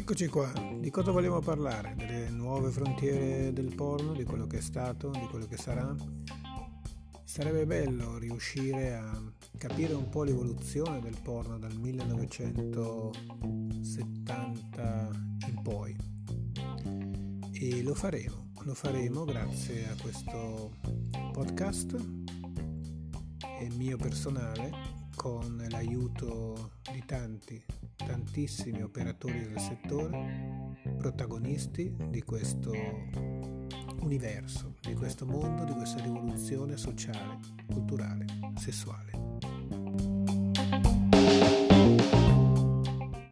Eccoci qua, di cosa vogliamo parlare? Delle nuove frontiere del porno, di quello che è stato, di quello che sarà? Sarebbe bello riuscire a capire un po' l'evoluzione del porno dal 1970 in poi. E lo faremo, lo faremo grazie a questo podcast mio personale con l'aiuto di tanti, tantissimi operatori del settore, protagonisti di questo universo, di questo mondo, di questa rivoluzione sociale, culturale, sessuale.